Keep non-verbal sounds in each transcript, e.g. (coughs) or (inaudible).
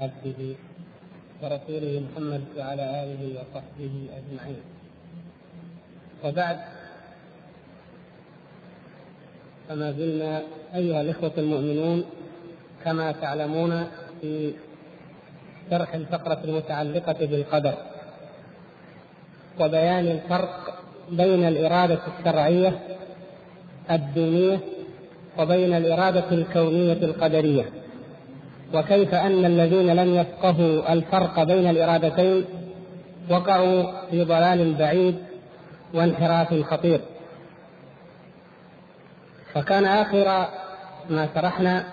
عبده ورسوله محمد وعلى آله وصحبه أجمعين. وبعد فما زلنا أيها الإخوة المؤمنون كما تعلمون في شرح الفقرة المتعلقة بالقدر وبيان الفرق بين الإرادة الشرعية الدينية وبين الإرادة الكونية القدرية. وكيف أن الذين لم يفقهوا الفرق بين الإرادتين وقعوا في ضلال بعيد وانحراف خطير. فكان آخر ما شرحنا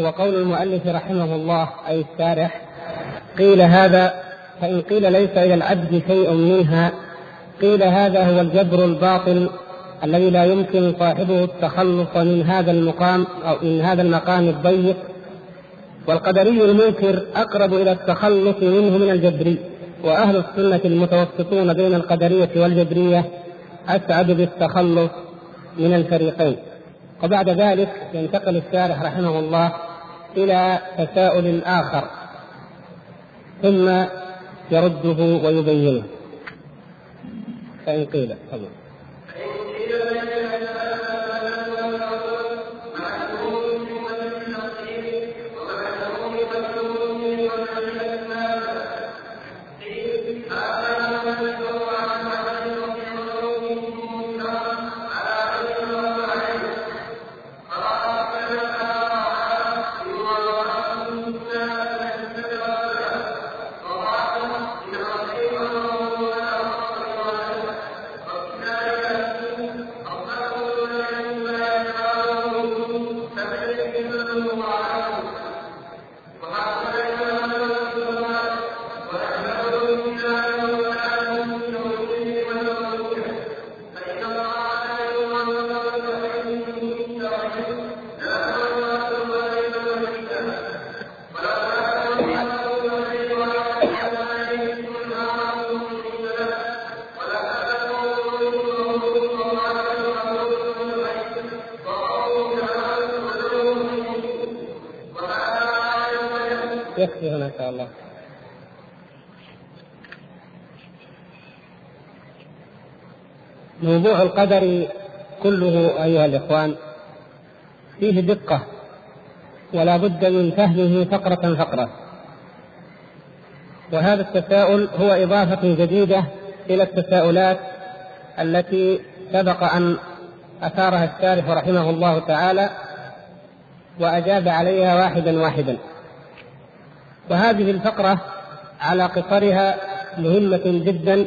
هو قول المؤلف رحمه الله أي الشارح قيل هذا فإن قيل ليس إلى العبد شيء منها قيل هذا هو الجبر الباطل الذي لا يمكن صاحبه التخلص من هذا المقام أو من هذا المقام الضيق والقدري المنكر أقرب إلى التخلص منه من الجبري وأهل السنة المتوسطون بين القدرية والجبرية أسعد بالتخلص من الفريقين. وبعد ذلك ينتقل الشارح رحمه الله إلى تساؤل آخر ثم يرده ويبينه. فإن قيل تفضل. شاء الله موضوع القدر كله أيها الإخوان فيه دقة ولا بد من فهمه فقرة فقرة. وهذا التساؤل هو إضافة جديدة إلى التساؤلات التي سبق أن أثارها الشارح رحمه الله تعالى وأجاب عليها واحدا واحدا. وهذه الفقرة على قصرها مهمة جدا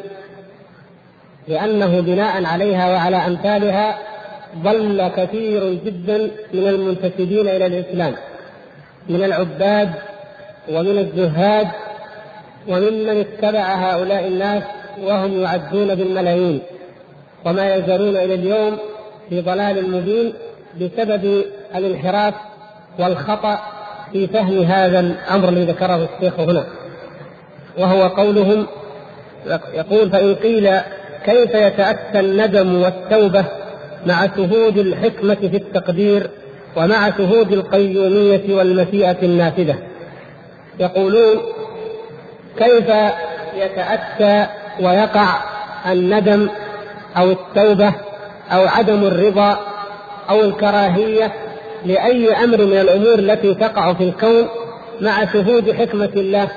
لأنه بناء عليها وعلى أمثالها ضل كثير جدا من المنتسبين إلى الإسلام من العباد ومن الزهاد وممن اتبع هؤلاء الناس وهم يعدون بالملايين وما يزالون إلى اليوم في ضلال مبين بسبب الانحراف والخطأ في فهم هذا الأمر الذي ذكره الشيخ هنا وهو قولهم يقول فإن قيل كيف يتأتى الندم والتوبة مع شهود الحكمة في التقدير ومع شهود القيومية والمشيئة النافذة؟ يقولون كيف يتأتى ويقع الندم أو التوبة أو عدم الرضا أو الكراهية لأي أمر من الأمور التي تقع في الكون مع شهود حكمة الله.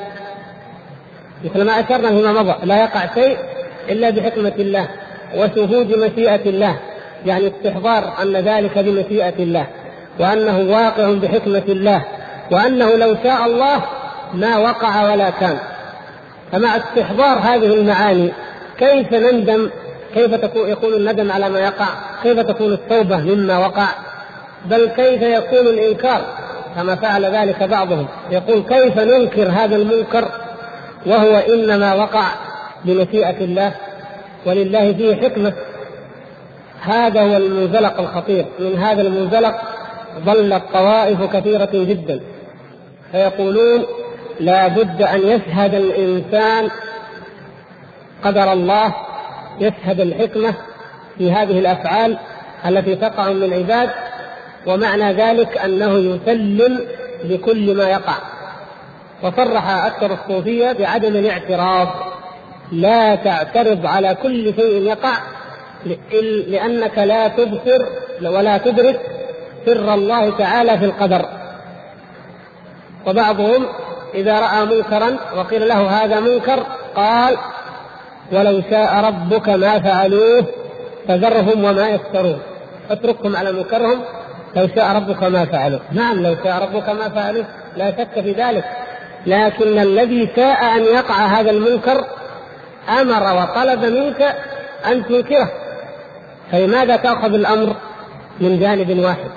مثل ما أشرنا فيما مضى لا يقع شيء إلا بحكمة الله وشهود مشيئة الله يعني استحضار أن ذلك بمشيئة الله وأنه واقع بحكمة الله وأنه لو شاء الله ما وقع ولا كان. فمع استحضار هذه المعاني كيف نندم؟ كيف يكون الندم على ما يقع؟ كيف تكون التوبة مما وقع؟ بل كيف يكون الإنكار؟ كما فعل ذلك بعضهم. يقول كيف ننكر هذا المنكر؟ وهو إنما وقع بمشيئة الله ولله فيه حكمة. هذا هو المنزلق الخطير. من هذا المنزلق ظلت طوائف كثيرة جدا. فيقولون لا بد أن يشهد الإنسان قدر الله يشهد الحكمة في هذه الأفعال التي تقع من العباد ومعنى ذلك أنه يسلم لكل ما يقع. وصرح أكثر الصوفية بعدم الاعتراض. لا تعترض على كل شيء يقع لأنك لا تبصر ولا تدرك سر الله تعالى في القدر. وبعضهم إذا رأى منكرا وقيل له هذا منكر قال ولو شاء ربك ما فعلوه فذرهم وما يفترون. اتركهم على منكرهم لو شاء ربك ما فعلوه نعم لو شاء ربك ما فعلوه لا شك في ذلك. لكن الذي شاء أن يقع هذا المنكر أمر وطلب منك أن تنكره. فلماذا تأخذ الأمر من جانب واحد؟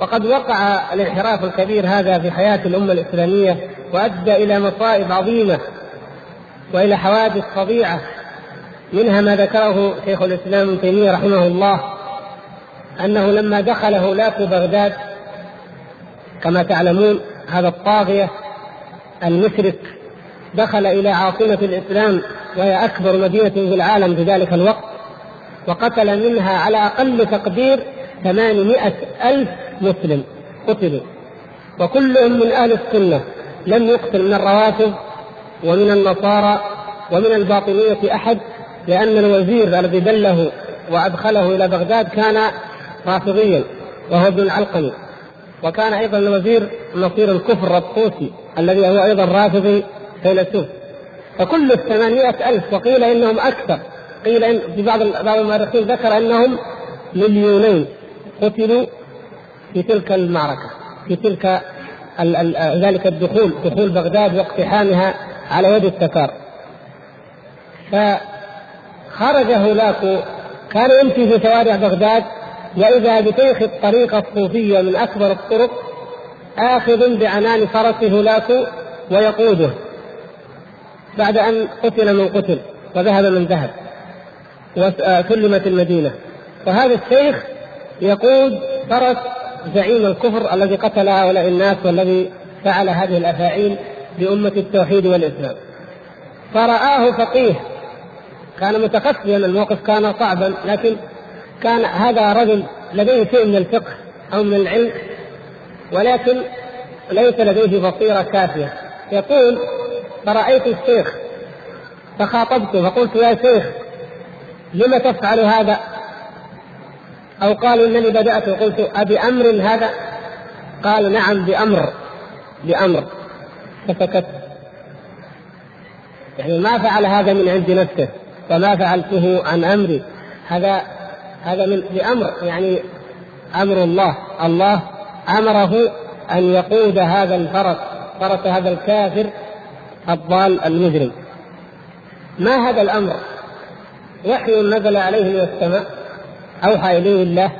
وقد وقع الانحراف الكبير هذا في حياة الأمة الإسلامية وأدى إلى مصائب عظيمة وإلى حوادث فظيعة. منها ما ذكره شيخ الإسلام ابن تيمية رحمه الله أنه لما دخل هولاك بغداد كما تعلمون هذا الطاغية المشرك دخل إلى عاصمة الإسلام وهي أكبر مدينة في العالم في ذلك الوقت وقتل منها على أقل تقدير ثمانمائة ألف مسلم قتلوا. وكلهم من أهل السنة لم يقتل من الرواتب ومن النصارى ومن الباطنية أحد لأن الوزير الذي دله وأدخله إلى بغداد كان رافضيا وهو ابن العلقمي. وكان أيضا الوزير نصير الكفر الطوسي الذي هو أيضا رافضي فيلسوف فكل الثمانية ألف وقيل إنهم أكثر. قيل إن في بعض بعض المؤرخين ذكر أنهم مليونين قتلوا في تلك المعركة في تلك ذلك الدخول دخول بغداد واقتحامها على يد التتار. فخرج هولاكو كان يمشي في شوارع بغداد وإذا بشيخ الطريقة الصوفية من أكبر الطرق آخذ بعنان فرسه هولاكو ويقوده. بعد أن قتل من قتل وذهب من ذهب وسلمت المدينة. فهذا الشيخ يقود فرس زعيم الكفر الذي قتل هؤلاء الناس والذي فعل هذه الأفاعيل بأمة التوحيد والإسلام. فرآه فقيه كان متخفيا الموقف كان صعبا لكن كان هذا رجل لديه شيء من الفقه أو من العلم ولكن ليس لديه بصيرة كافية. يقول فرأيت الشيخ فخاطبته فقلت يا شيخ لم تفعل هذا؟ أو قالوا إنني بدأت. وقلت أبأمر هذا؟ قال نعم بأمر بأمر. فسكت. يعني ما فعل هذا من عند نفسه وما فعلته عن أمري. هذا هذا من بأمر يعني أمر الله. الله أمره أن يقود هذا الفرس فرس هذا الكافر الضال المجرم. ما هذا الأمر؟ وحي نزل عليه من السماء أوحى إليه الله.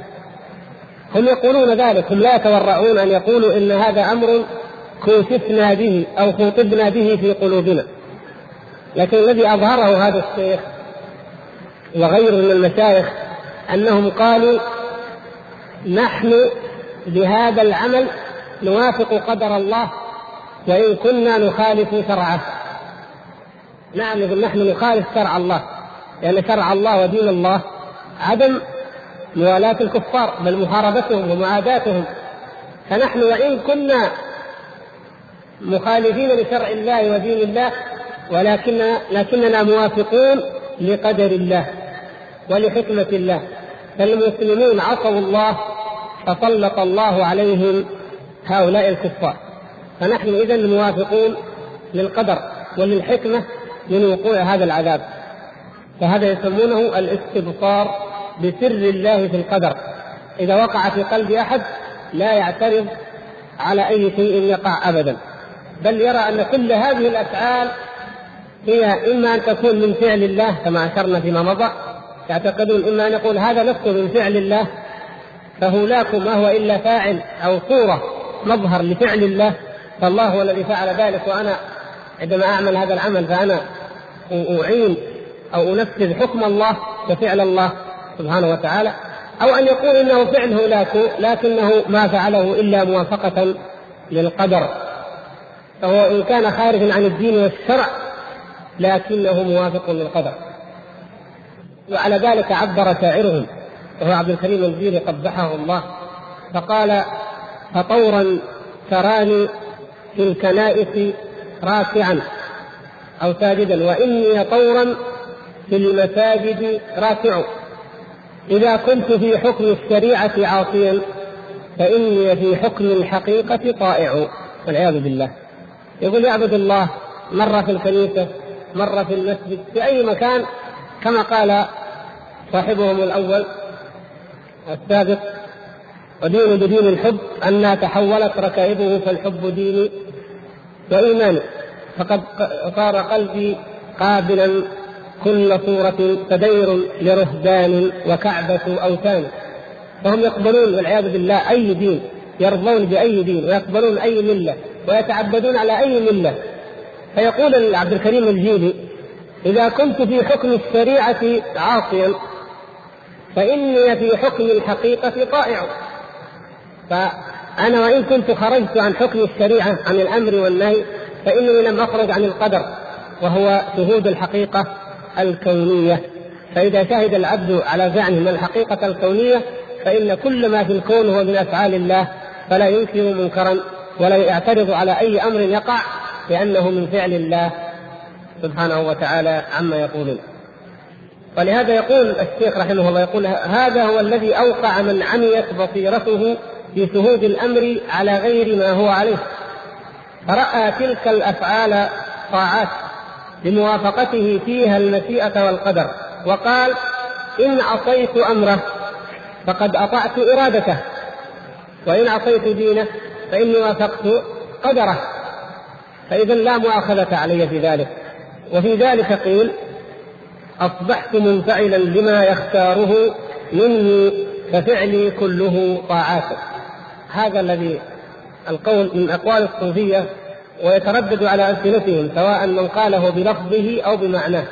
هم يقولون ذلك هم لا يتورعون أن يقولوا إن هذا أمر كوشفنا به أو خوطبنا به في قلوبنا. لكن الذي أظهره هذا الشيخ وغيره من المشايخ أنهم قالوا نحن بهذا العمل نوافق قدر الله وإن كنا نخالف شرعه. نعم نحن نخالف شرع الله لأن شرع الله ودين الله عدم موالاة الكفار بل محاربتهم ومعاداتهم. فنحن وإن كنا مخالفين لشرع الله ودين الله ولكن لكننا موافقون لقدر الله. ولحكمة الله. فالمسلمون عصوا الله فسلط الله عليهم هؤلاء الكفار. فنحن إذا موافقون للقدر وللحكمة من وقوع هذا العذاب. فهذا يسمونه الاستبصار بسر الله في القدر. إذا وقع في قلب أحد لا يعترض على أي شيء يقع أبدا. بل يرى أن كل هذه الأفعال هي إما أن تكون من فعل الله كما أشرنا فيما مضى يعتقدون إما أن يقول هذا نفسه من فعل الله فهولاك ما هو إلا فاعل أو صورة مظهر لفعل الله فالله هو الذي فعل ذلك وأنا عندما أعمل هذا العمل فأنا أعين أو أنفذ حكم الله وفعل الله سبحانه وتعالى أو أن يقول إنه فعل هولاك لكنه ما فعله إلا موافقة للقدر. فهو إن كان خارجا عن الدين والشرع لكنه موافق للقدر. وعلى ذلك عبر شاعرهم وهو عبد الكريم الجيري قبحه الله فقال فطورا تراني في الكنائس راكعا أو ساجدا وإني طورا في المساجد راكع إذا كنت في حكم الشريعة عاصيا فإني في حكم الحقيقة طائع. والعياذ بالله. يقول يعبد الله مرة في الكنيسة مرة في المسجد في أي مكان كما قال صاحبهم الأول السابق ودين بدين الحب أنها تحولت ركائبه فالحب ديني وإيماني فقد صار قلبي قابلا كل صورة تدير لرهبان وكعبة أوثان. فهم يقبلون والعياذ بالله أي دين يرضون بأي دين ويقبلون أي ملة ويتعبدون على أي ملة. فيقول عبد الكريم الجيلي إذا كنت في حكم الشريعة عاصيا فإني في حكم الحقيقة طائع فأنا وإن كنت خرجت عن حكم الشريعة عن الأمر والنهي فإني لم أخرج عن القدر وهو شهود الحقيقة الكونية. فإذا شهد العبد على زعمه الحقيقة الكونية فإن كل ما في الكون هو من أفعال الله فلا ينكر منكرا ولا يعترض على أي أمر يقع لأنه من فعل الله سبحانه وتعالى عما يقولون. ولهذا يقول الشيخ رحمه الله يقول هذا هو الذي أوقع من عميت بصيرته في شهود الأمر على غير ما هو عليه. فرأى تلك الأفعال طاعات لموافقته فيها المشيئة والقدر وقال إن عصيت أمره فقد أطعت إرادته وإن عصيت دينه فإني وافقت قدره. فإذا لا مؤاخذة علي في ذلك. وفي ذلك قيل أصبحت منفعلا لما يختاره مني ففعلي كله طاعات هذا الذي القول من أقوال الصوفية ويتردد على ألسنتهم سواء من قاله بلفظه أو بمعناه.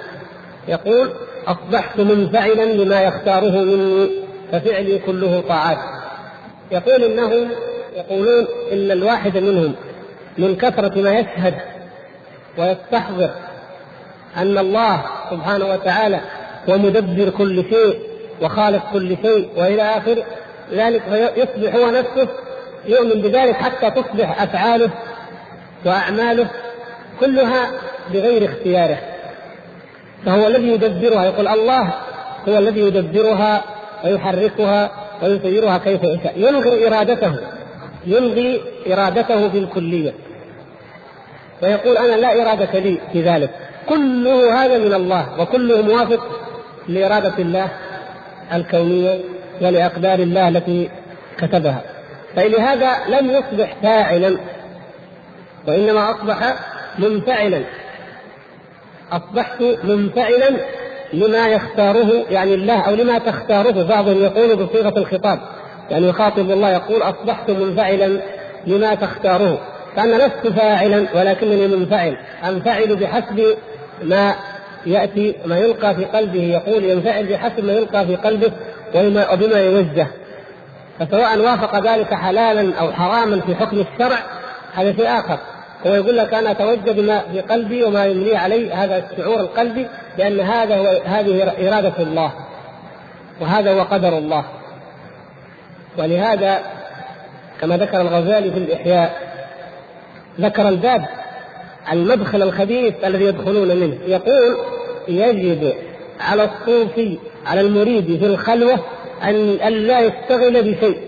يقول أصبحت منفعلا لما يختاره مني ففعلي كله طاعات يقول إنهم يقولون إن الواحد منهم من كثرة ما يشهد ويستحضر أن الله سبحانه وتعالى هو مدبر كل شيء وخالق كل شيء وإلى آخر ذلك فيصبح هو نفسه يؤمن بذلك حتى تصبح أفعاله وأعماله كلها بغير اختياره. فهو الذي يدبرها. يقول الله هو الذي يدبرها ويحركها ويسيرها كيف يشاء. يلغي إرادته. يلغي إرادته بالكلية ويقول أنا لا إرادة لي في ذلك. كله هذا من الله وكله موافق لإرادة الله الكونية ولأقدار الله التي كتبها. فلهذا لم يصبح فاعلا وإنما أصبح منفعلا. أصبحت منفعلا لما يختاره يعني الله أو لما تختاره. بعضهم يقول بصيغة الخطاب يعني يخاطب الله يقول أصبحت منفعلا لما تختاره. فأنا لست فاعلا ولكنني منفعل. أنفعل بحسب ما يأتي ما يلقى في قلبه يقول ينفعل بحسب ما يلقى في قلبه وبما, وبما يوجه. فسواء وافق ذلك حلالا أو حراما في حكم الشرع هذا شيء آخر. هو يقول لك أنا أتوجه بما في قلبي وما يملي علي هذا الشعور القلبي لأن هذا هو هذه إرادة الله. وهذا هو قدر الله. ولهذا كما ذكر الغزالي في الإحياء ذكر الباب المدخل الخبيث الذي يدخلون منه. يقول يجب على الصوفي على المريد في الخلوة أن لا يشتغل بشيء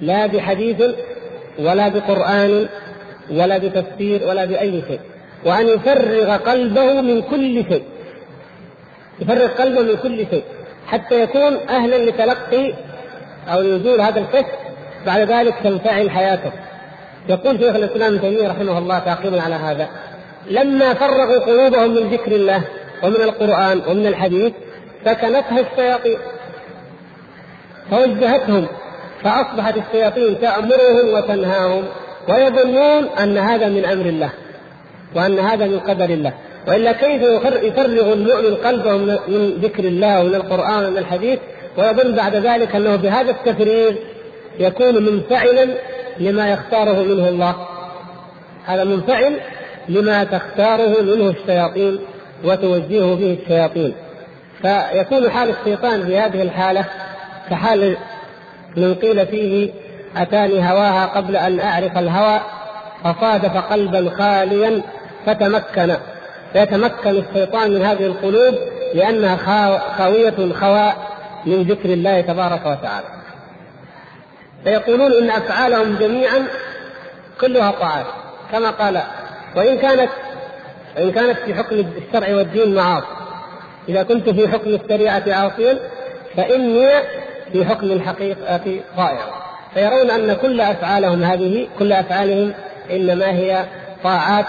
لا بحديث ولا بقرآن ولا بتفسير ولا بأي شيء وأن يفرغ قلبه من كل شيء يفرغ قلبه من كل شيء حتى يكون أهلا لتلقي أو نزول هذا الكشف بعد ذلك تنفعل حياته. يقول شيخ الإسلام ابن تيمية رحمه الله تعقيبا على هذا. لما فرغوا قلوبهم من ذكر الله ومن القرآن ومن الحديث سكنتها الشياطين. فوجهتهم فأصبحت الشياطين تأمرهم وتنهاهم ويظنون أن هذا من أمر الله وأن هذا من قدر الله. وإلا كيف يفرغ المؤمن قلبه من ذكر الله ومن القرآن ومن الحديث ويظن بعد ذلك أنه بهذا التفريغ يكون منفعلا لما يختاره منه الله. هذا منفعل لما تختاره منه الشياطين وتوجهه به الشياطين. فيكون حال الشيطان في هذه الحالة كحال من قيل فيه أتاني هواها قبل أن أعرف الهوى فصادف قلبا خاليا فتمكن. فيتمكن الشيطان من هذه القلوب لأنها خاوية خواء من ذكر الله تبارك وتعالى. فيقولون إن أفعالهم جميعا كلها طاعات كما قال وإن كانت وإن كانت في حكم الشرع والدين معاصي إذا كنت في حكم الشريعة عاصيا فإني في حكم الحقيقة طائع. فيرون أن كل أفعالهم هذه كل أفعالهم إنما هي طاعات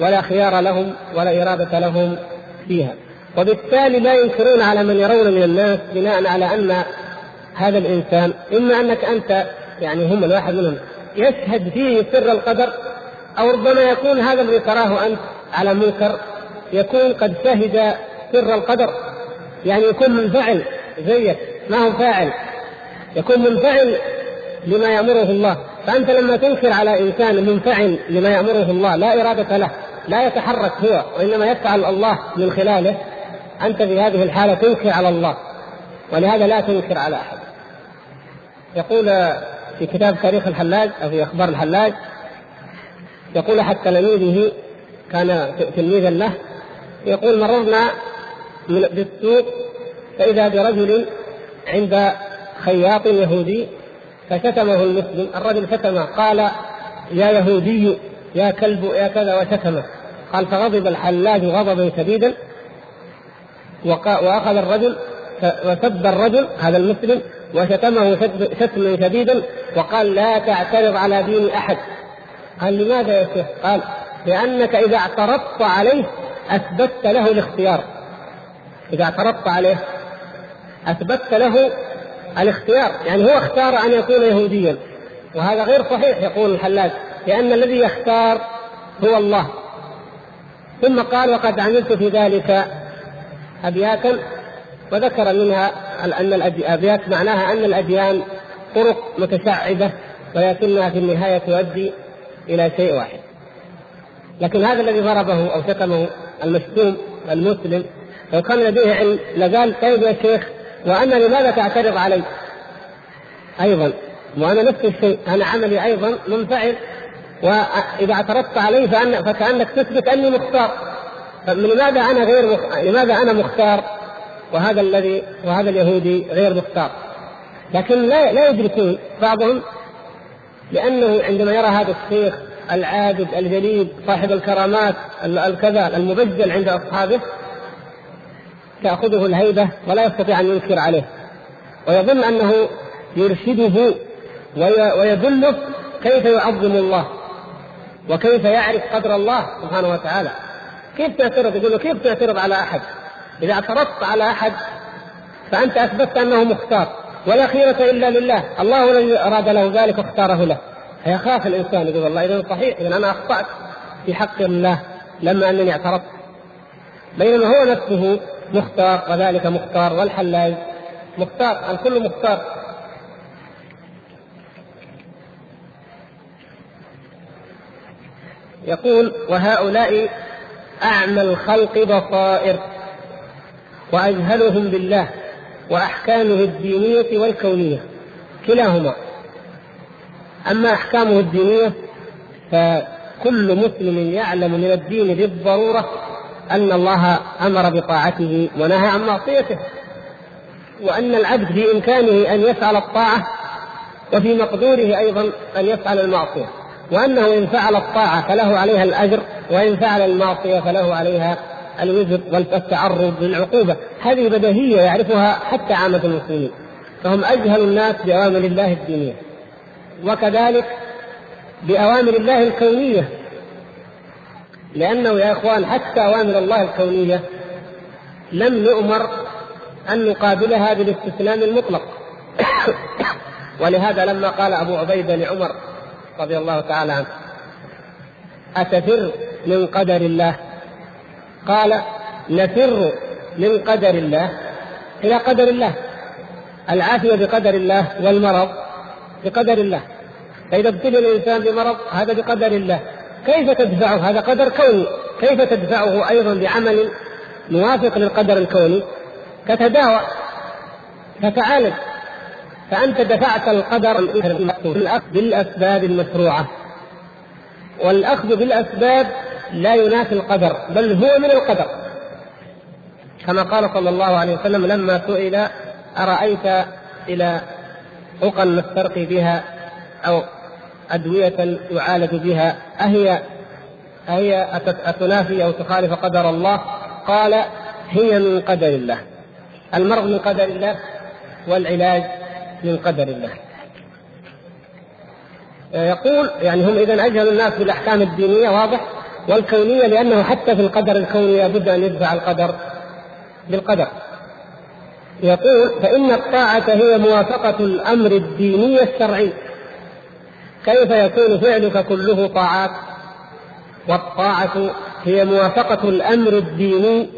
ولا خيار لهم ولا إرادة لهم فيها. وبالتالي لا ينكرون على من يرون من الناس بناء على أن هذا الإنسان إما أنك أنت يعني هم الواحد منهم يشهد فيه سر القدر أو ربما يكون هذا الذي تراه أنت على منكر يكون قد شهد سر القدر. يعني يكون منفعل زيك ما هو فاعل. يكون منفعل لما يأمره الله. فأنت لما تنكر على إنسان منفعل لما يأمره الله لا إرادة له لا يتحرك هو وإنما يفعل الله من خلاله أنت في هذه الحالة تنكر على الله. ولهذا لا تنكر على أحد. يقول في كتاب تاريخ الحلاج أو في أخبار الحلاج يقول أحد تلاميذه كان تلميذا له يقول مررنا بالسوق فإذا برجل عند خياط يهودي فشتمه المسلم الرجل شتمه قال يا يهودي يا كلب يا كذا وشتمه. قال فغضب الحلاج غضبا شديدا وأخذ الرجل وسب الرجل هذا المسلم وشتمه شتما شديدا وقال لا تعترض على دين أحد. قال لماذا يا شيخ؟ قال لأنك إذا اعترضت عليه أثبتت له الاختيار. إذا اعترضت عليه أثبتت له الاختيار. يعني هو اختار أن يكون يهوديا. وهذا غير صحيح يقول الحلاج لأن الذي يختار هو الله. ثم قال وقد عملت في ذلك أبياتا وذكر منها أن الابيات معناها أن الأديان طرق متشعبة ولكنها في النهاية تؤدي إلى شيء واحد. لكن هذا الذي ضربه أو شتمه المشتوم المسلم لو كان لديه علم لقال طيب يا شيخ وأنا لماذا تعترض علي؟ أيضا وأنا نفس الشيء أنا عملي أيضا منفعل وإذا اعترضت علي فأن فكأنك تثبت أني مختار لماذا أنا غير مخ... لماذا أنا مختار وهذا الذي وهذا اليهودي غير مختار. لكن لا لا يدركون بعضهم لأنه عندما يرى هذا الشيخ العابد الجليل صاحب الكرامات الكذا المبجل عند أصحابه تأخذه الهيبة ولا يستطيع أن ينكر عليه. ويظن أنه يرشده ويدله كيف يعظم الله وكيف يعرف قدر الله سبحانه وتعالى. كيف تعترض؟ يقول له كيف تعترض على أحد؟ إذا اعترضت على أحد فأنت أثبتت أنه مختار ولا خيرة إلا لله. الله الذي أراد له ذلك واختاره له. فيخاف الإنسان يقول والله اذا صحيح اذا أنا أخطأت في حق الله لما أنني اعترضت. بينما هو نفسه مختار وذلك مختار والحلاج مختار الكل مختار. يقول وهؤلاء أعمى الخلق بصائر. وأجهلهم بالله وأحكامه الدينية والكونية كلاهما. أما أحكامه الدينية فكل مسلم يعلم من الدين بالضرورة أن الله أمر بطاعته ونهى عن معصيته وأن العبد بإمكانه أن يفعل الطاعة وفي مقدوره أيضا أن يفعل المعصية وأنه إن فعل الطاعة فله عليها الأجر وإن فعل المعصية فله عليها الوزر والتعرض للعقوبة. هذه بديهية يعرفها حتى عامة المسلمين. فهم أجهل الناس بأوامر الله الدينية. وكذلك بأوامر الله الكونية. لأنه يا إخوان حتى أوامر الله الكونية لم نؤمر أن نقابلها بالاستسلام المطلق. ولهذا لما قال أبو عبيدة لعمر رضي الله تعالى عنه أتفر من قدر الله؟ قال نفر من قدر الله إلى قدر الله العافية بقدر الله والمرض بقدر الله فإذا ابتلي الإنسان بمرض هذا بقدر الله كيف تدفعه؟ هذا قدر كوني كيف تدفعه أيضا بعمل موافق للقدر الكوني؟ تتداوى تتعالج فأنت دفعت القدر الأخذ بالأسباب المشروعة والأخذ بالأسباب لا ينافي القدر بل هو من القدر. كما قال صلى الله عليه وسلم لما سئل أرأيت إلى حقا نسترقي بها أو أدوية يعالج بها أهي أهي أتنافي أو تخالف قدر الله؟ قال هي من قدر الله. المرض من قدر الله والعلاج من قدر الله. يقول يعني هم اذا أجهل الناس بالأحكام الدينية واضح؟ والكونية لأنه حتى في القدر الكوني لابد أن يدفع القدر بالقدر. يقول فإن الطاعة هي موافقة الأمر الديني الشرعي. كيف يكون فعلك كله طاعات؟ والطاعة هي موافقة الأمر الديني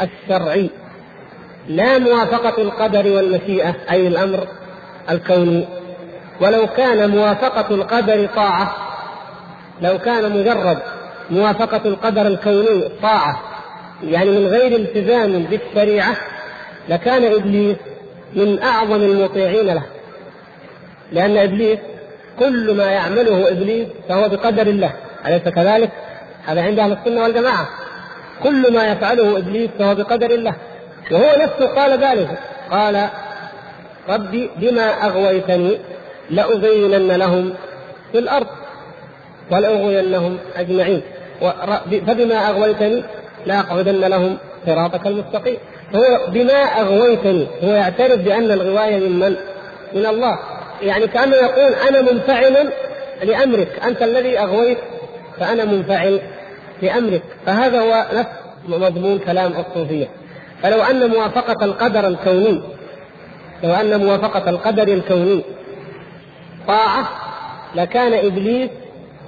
الشرعي. لا موافقة القدر والمشيئة أي الأمر الكوني. ولو كان موافقة القدر طاعة لو كان مجرد موافقة القدر الكوني طاعة. يعني من غير التزام بالشريعة لكان إبليس من أعظم المطيعين له. لأن إبليس كل ما يعمله إبليس فهو بقدر الله. أليس كذلك؟ هذا عند أهل السنة والجماعة. كل ما يفعله إبليس فهو بقدر الله. وهو نفسه قال ذلك. قال ربي بما أغويتني لأزينن لهم في الأرض ولأغوينهم أجمعين. فبما أغويتني لأقعدن لهم صراطك المستقيم. هو بما أغويتني هو يعترف بأن الغواية من من؟ من الله. يعني كأنه يقول أنا منفعل لأمرك. أنت الذي أغويت فأنا منفعل لأمرك. فهذا هو نفس مضمون كلام الصوفية. فلو أن موافقة القدر الكوني لو أن موافقة القدر الكوني طاعة لكان إبليس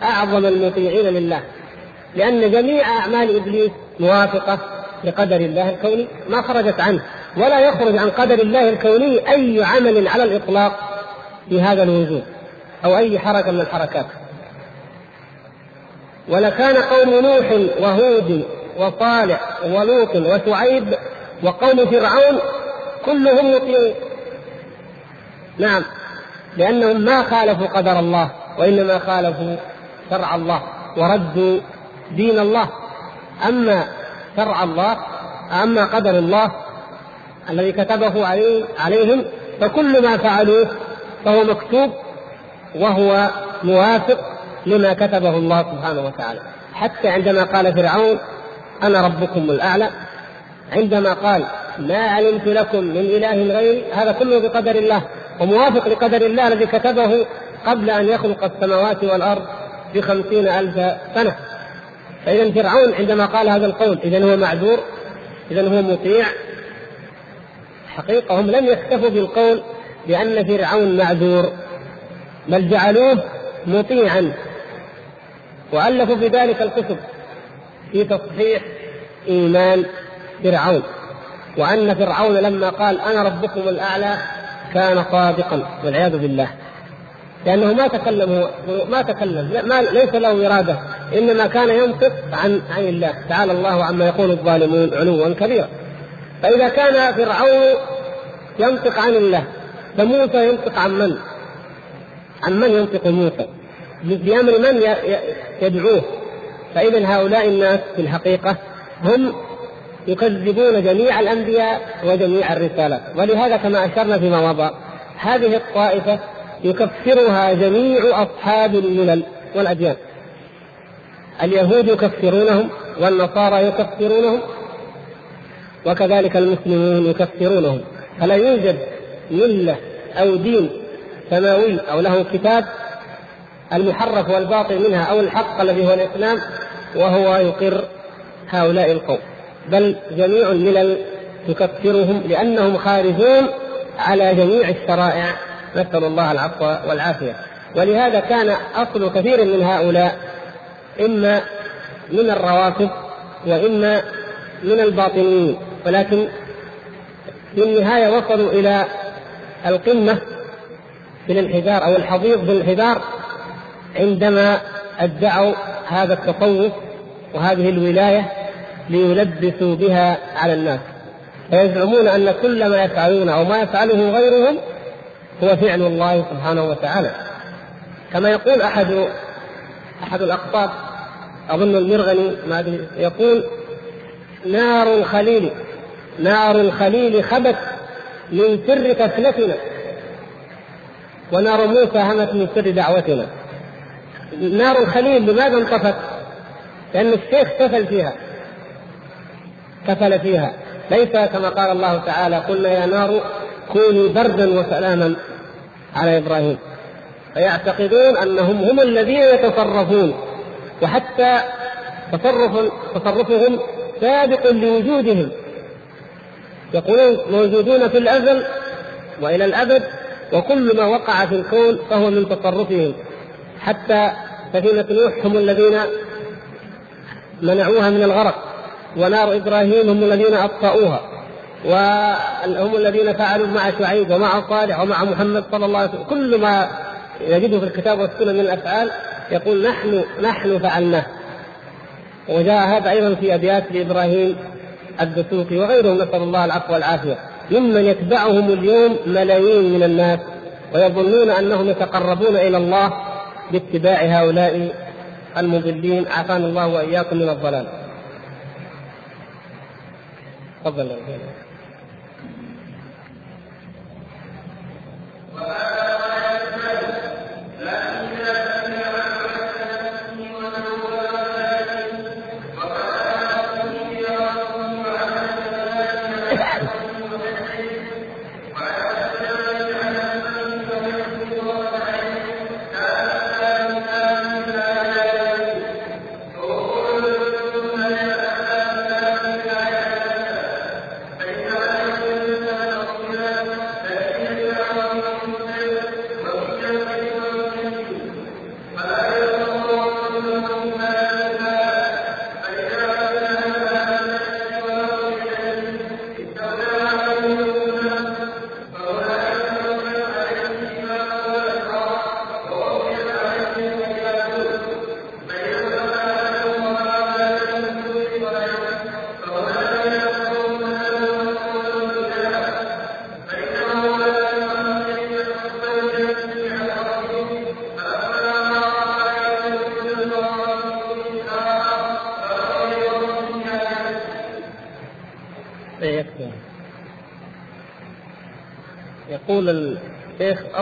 أعظم المطيعين لله. لأن جميع أعمال إبليس موافقة لقدر الله الكوني ما خرجت عنه. ولا يخرج عن قدر الله الكوني أي عمل على الإطلاق في هذا الوجود أو أي حركة من الحركات. ولكان قوم نوح وهود وصالح ولوط وشعيب وقوم فرعون كلهم مطيعون. نعم لأنهم ما خالفوا قدر الله وإنما خالفوا شرع الله وردوا دين الله أما شرع الله أما قدر الله الذي كتبه عليه عليهم فكل ما فعلوه فهو مكتوب وهو موافق لما كتبه الله سبحانه وتعالى. حتى عندما قال فرعون أنا ربكم الأعلى عندما قال ما علمت لكم من إله غيري هذا كله بقدر الله وموافق لقدر الله الذي كتبه قبل أن يخلق السماوات والأرض بخمسين ألف سنة. فإذا فرعون عندما قال هذا القول إذا هو معذور إذا هو مطيع حقيقة هم لم يكتفوا بالقول بأن فرعون معذور بل جعلوه مطيعا وألفوا في ذلك الكتب في تصحيح إيمان فرعون وأن فرعون لما قال أنا ربكم الأعلى كان صادقا والعياذ بالله. لأنه ما تكلم ما تكلم. ما ليس له إرادة. إنما كان ينطق عن عن الله. تعالى الله عما يقول الظالمون علوا كبيرا. فإذا كان فرعون ينطق عن الله فموسى ينطق عن من؟ عن من ينطق موسى؟ بأمر من يدعوه؟ فإذا هؤلاء الناس في الحقيقة هم يكذبون جميع الأنبياء وجميع الرسالات. ولهذا كما أشرنا فيما مضى هذه الطائفة يكفرها جميع أصحاب الملل والأديان. اليهود يكفرونهم والنصارى يكفرونهم وكذلك المسلمون يكفرونهم. فلا يوجد ملة أو دين سماوي أو له كتاب المحرف والباطل منها أو الحق الذي هو الإسلام وهو يقر هؤلاء القوم. بل جميع الملل تكفرهم لأنهم خارجون على جميع الشرائع نسأل الله العفو والعافية. ولهذا كان أصل كثير من هؤلاء إما من الروافض وإما من الباطنيين ولكن في النهاية وصلوا إلى القمة في الانحدار أو الحضيض بالانحدار عندما أدعوا هذا التصوف وهذه الولاية ليلبسوا بها على الناس. فيزعمون أن كل ما يفعلون أو ما يفعله غيرهم هو فعل الله سبحانه وتعالى. كما يقول أحد أحد الأقطاب أظن المرغني ما أدري يقول نار الخليل نار الخليل خبت من سر كفلتنا ونار موسى همت من سر دعوتنا. نار الخليل لماذا انطفت؟ لأن الشيخ كفل فيها. كفل فيها. ليس كما قال الله تعالى قلنا يا نار كوني بردا وسلاما. على إبراهيم. فيعتقدون أنهم هم الذين يتصرفون وحتى تصرف تصرفهم سابق لوجودهم. يقولون موجودون في الأزل وإلى الأبد وكل ما وقع في الكون فهو من تصرفهم. حتى سفينة نوح هم الذين منعوها من الغرق ونار إبراهيم هم الذين أطفأوها. وهم الذين فعلوا مع شعيب ومع صالح ومع محمد صلى الله عليه وسلم. كل ما يجده في الكتاب والسنة من الأفعال يقول نحن نحن فعلناه. وجاء هذا أيضا في أبيات لإبراهيم الدسوقي وغيرهم نسأل الله العفو والعافية. ممن يتبعهم اليوم ملايين من الناس ويظنون أنهم يتقربون إلى الله باتباع هؤلاء المضلين. عافانا الله وإياكم من الضلال. تفضل. يقول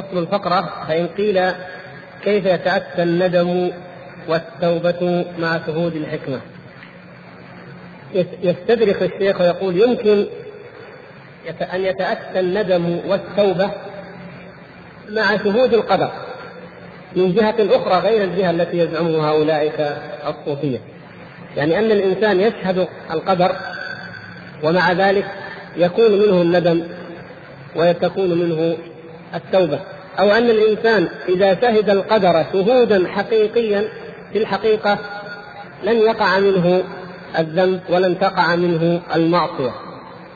أصل الفقرة فإن قيل كيف يتأتى الندم والتوبة مع شهود الحكمة؟ يستدرك الشيخ ويقول يمكن أن يتأتى الندم والتوبة مع شهود القدر من جهة أخرى غير الجهة التي يزعمها أولئك الصوفية. يعني أن الإنسان يشهد القدر ومع ذلك يكون منه الندم وتكون منه التوبة. أو أن الإنسان إذا شهد القدر شهودا حقيقيا في الحقيقة لن يقع منه الذنب ولن تقع منه المعصية.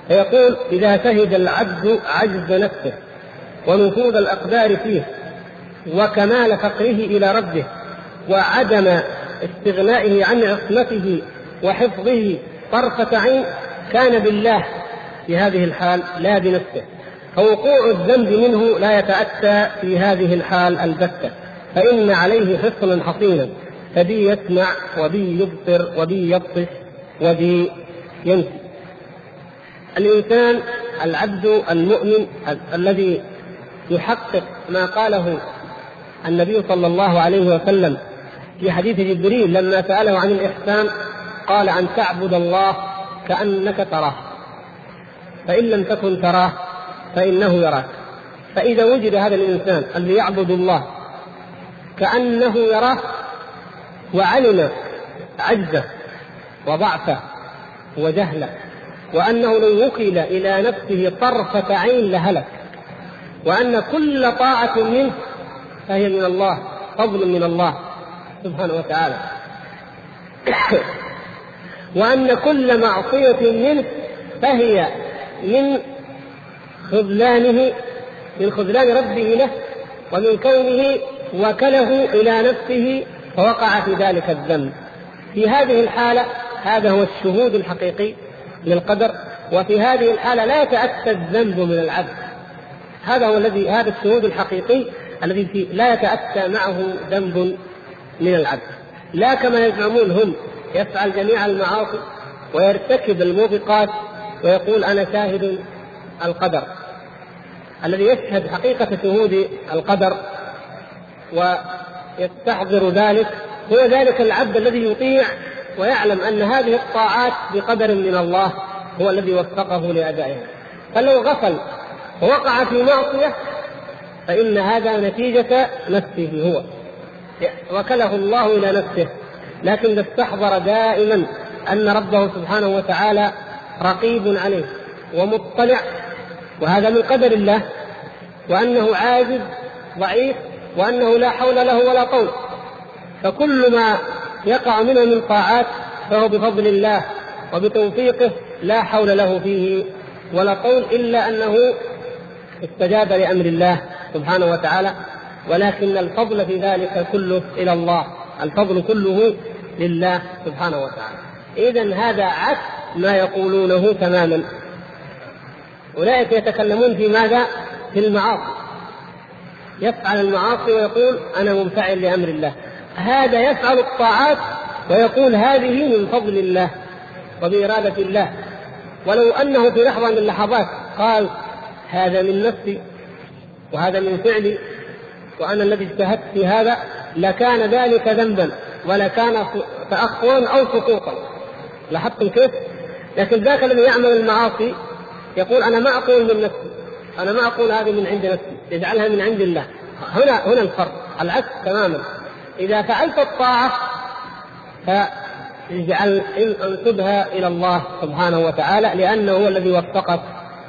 فيقول إذا شهد العبد عجز نفسه ونفوذ الأقدار فيه وكمال فقره إلى ربه وعدم استغنائه عن عصمته وحفظه طرفة عين كان بالله في هذه الحال لا بنفسه. فوقوع الذنب منه لا يتأتى في هذه الحال البتة. فإن عليه حصنا حصينا فبي يسمع وبي يبصر وبي يبطش وبي ينسي. الإنسان العبد المؤمن الذي يحقق ما قاله النبي صلى الله عليه وسلم في حديث جبريل لما سأله عن الإحسان قال أن تعبد الله كأنك تراه فإن لم تكن تراه فإنه يراك. فإذا وجد هذا الإنسان الذي يعبد الله كأنه يراه وعلم عجزه وضعفه وجهله وأنه لو وكل إلى نفسه طرفة عين لهلك وأن كل طاعة منه فهي من الله فضل من الله سبحانه وتعالى. (coughs) وأن كل معصية منه فهي من خذلانه من خذلان ربه له ومن كونه وكله إلى نفسه فوقع في ذلك الذنب. في هذه الحالة هذا هو الشهود الحقيقي للقدر وفي هذه الحالة لا يتأتى الذنب من العبد. هذا هو الذي هذا الشهود الحقيقي الذي لا يتأتى معه ذنب من العبد. لا كما يزعمون هم يفعل جميع المعاصي ويرتكب الموبقات ويقول أنا شاهد القدر. الذي يشهد حقيقة شهود القدر ويستحضر ذلك هو ذلك العبد الذي يطيع ويعلم أن هذه الطاعات بقدر من الله هو الذي وفقه لأدائها. فلو غفل ووقع في معصية فإن هذا نتيجة نفسه هو. وكله الله إلى نفسه. لكن استحضر دائما أن ربه سبحانه وتعالى رقيب عليه ومطلع وهذا من قدر الله وأنه عاجز ضعيف وأنه لا حول له ولا قول فكل ما يقع منه من طاعات فهو بفضل الله وبتوفيقه لا حول له فيه ولا قول إلا أنه استجاب لأمر الله سبحانه وتعالى. ولكن الفضل في ذلك كله إلى الله الفضل كله لله سبحانه وتعالى. اذا هذا عكس ما يقولونه تماما. أولئك يتكلمون في ماذا؟ في المعاصي. يفعل المعاصي ويقول أنا منفعل لأمر الله. هذا يفعل الطاعات ويقول هذه من فضل الله وبإرادة الله. ولو أنه في لحظة من اللحظات قال هذا من نفسي وهذا من فعلي وأنا الذي اجتهدت في هذا لكان ذلك ذنبا ولكان تأخرا أو سقوطا لاحظتم كيف؟ لكن ذاك الذي يعمل المعاصي يقول أنا ما أقول من نفسي. أنا ما أقول هذه من عند نفسي. يجعلها من عند الله. هنا هنا الفرق. العكس تماما. إذا فعلت الطاعة فاجعل انسبها إلى الله سبحانه وتعالى لأنه هو الذي وفقك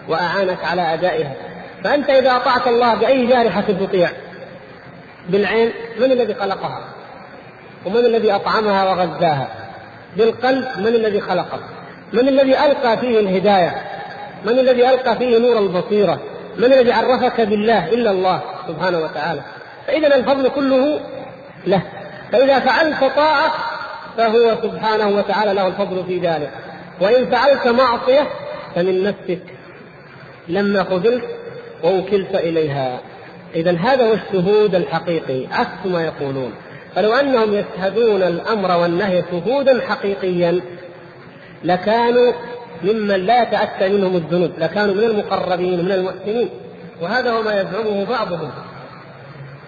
وأعانك على أدائها. فأنت إذا أطعت الله بأي جارحة تطيع بالعين. من الذي خلقها؟ ومن الذي أطعمها وغذاها؟ بالقلب. من الذي خلقه من الذي ألقى فيه الهداية؟ من الذي ألقى فيه نور البصيرة؟ من الذي عرفك بالله إلا الله سبحانه وتعالى؟ فإذا الفضل كله له. فإذا فعلت طاعة فهو سبحانه وتعالى له الفضل في ذلك. وإن فعلت معصية فمن نفسك. لما خذلت ووكلت إليها. إذا هذا هو الشهود الحقيقي عكس ما يقولون. فلو أنهم يشهدون الأمر والنهي شهودا حقيقيا لكانوا ممن لا يتأتى منهم الذنوب لكانوا من المقربين من المحسنين. وهذا هو ما يزعمه بعضهم.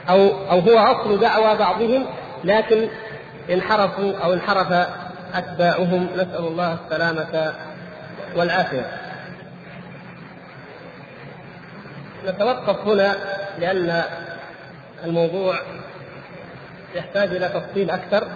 أو أو هو أصل دعوى بعضهم لكن انحرفوا أو انحرف أتباعهم. نسأل الله السلامة والعافية. نتوقف هنا لأن الموضوع يحتاج إلى تفصيل أكثر.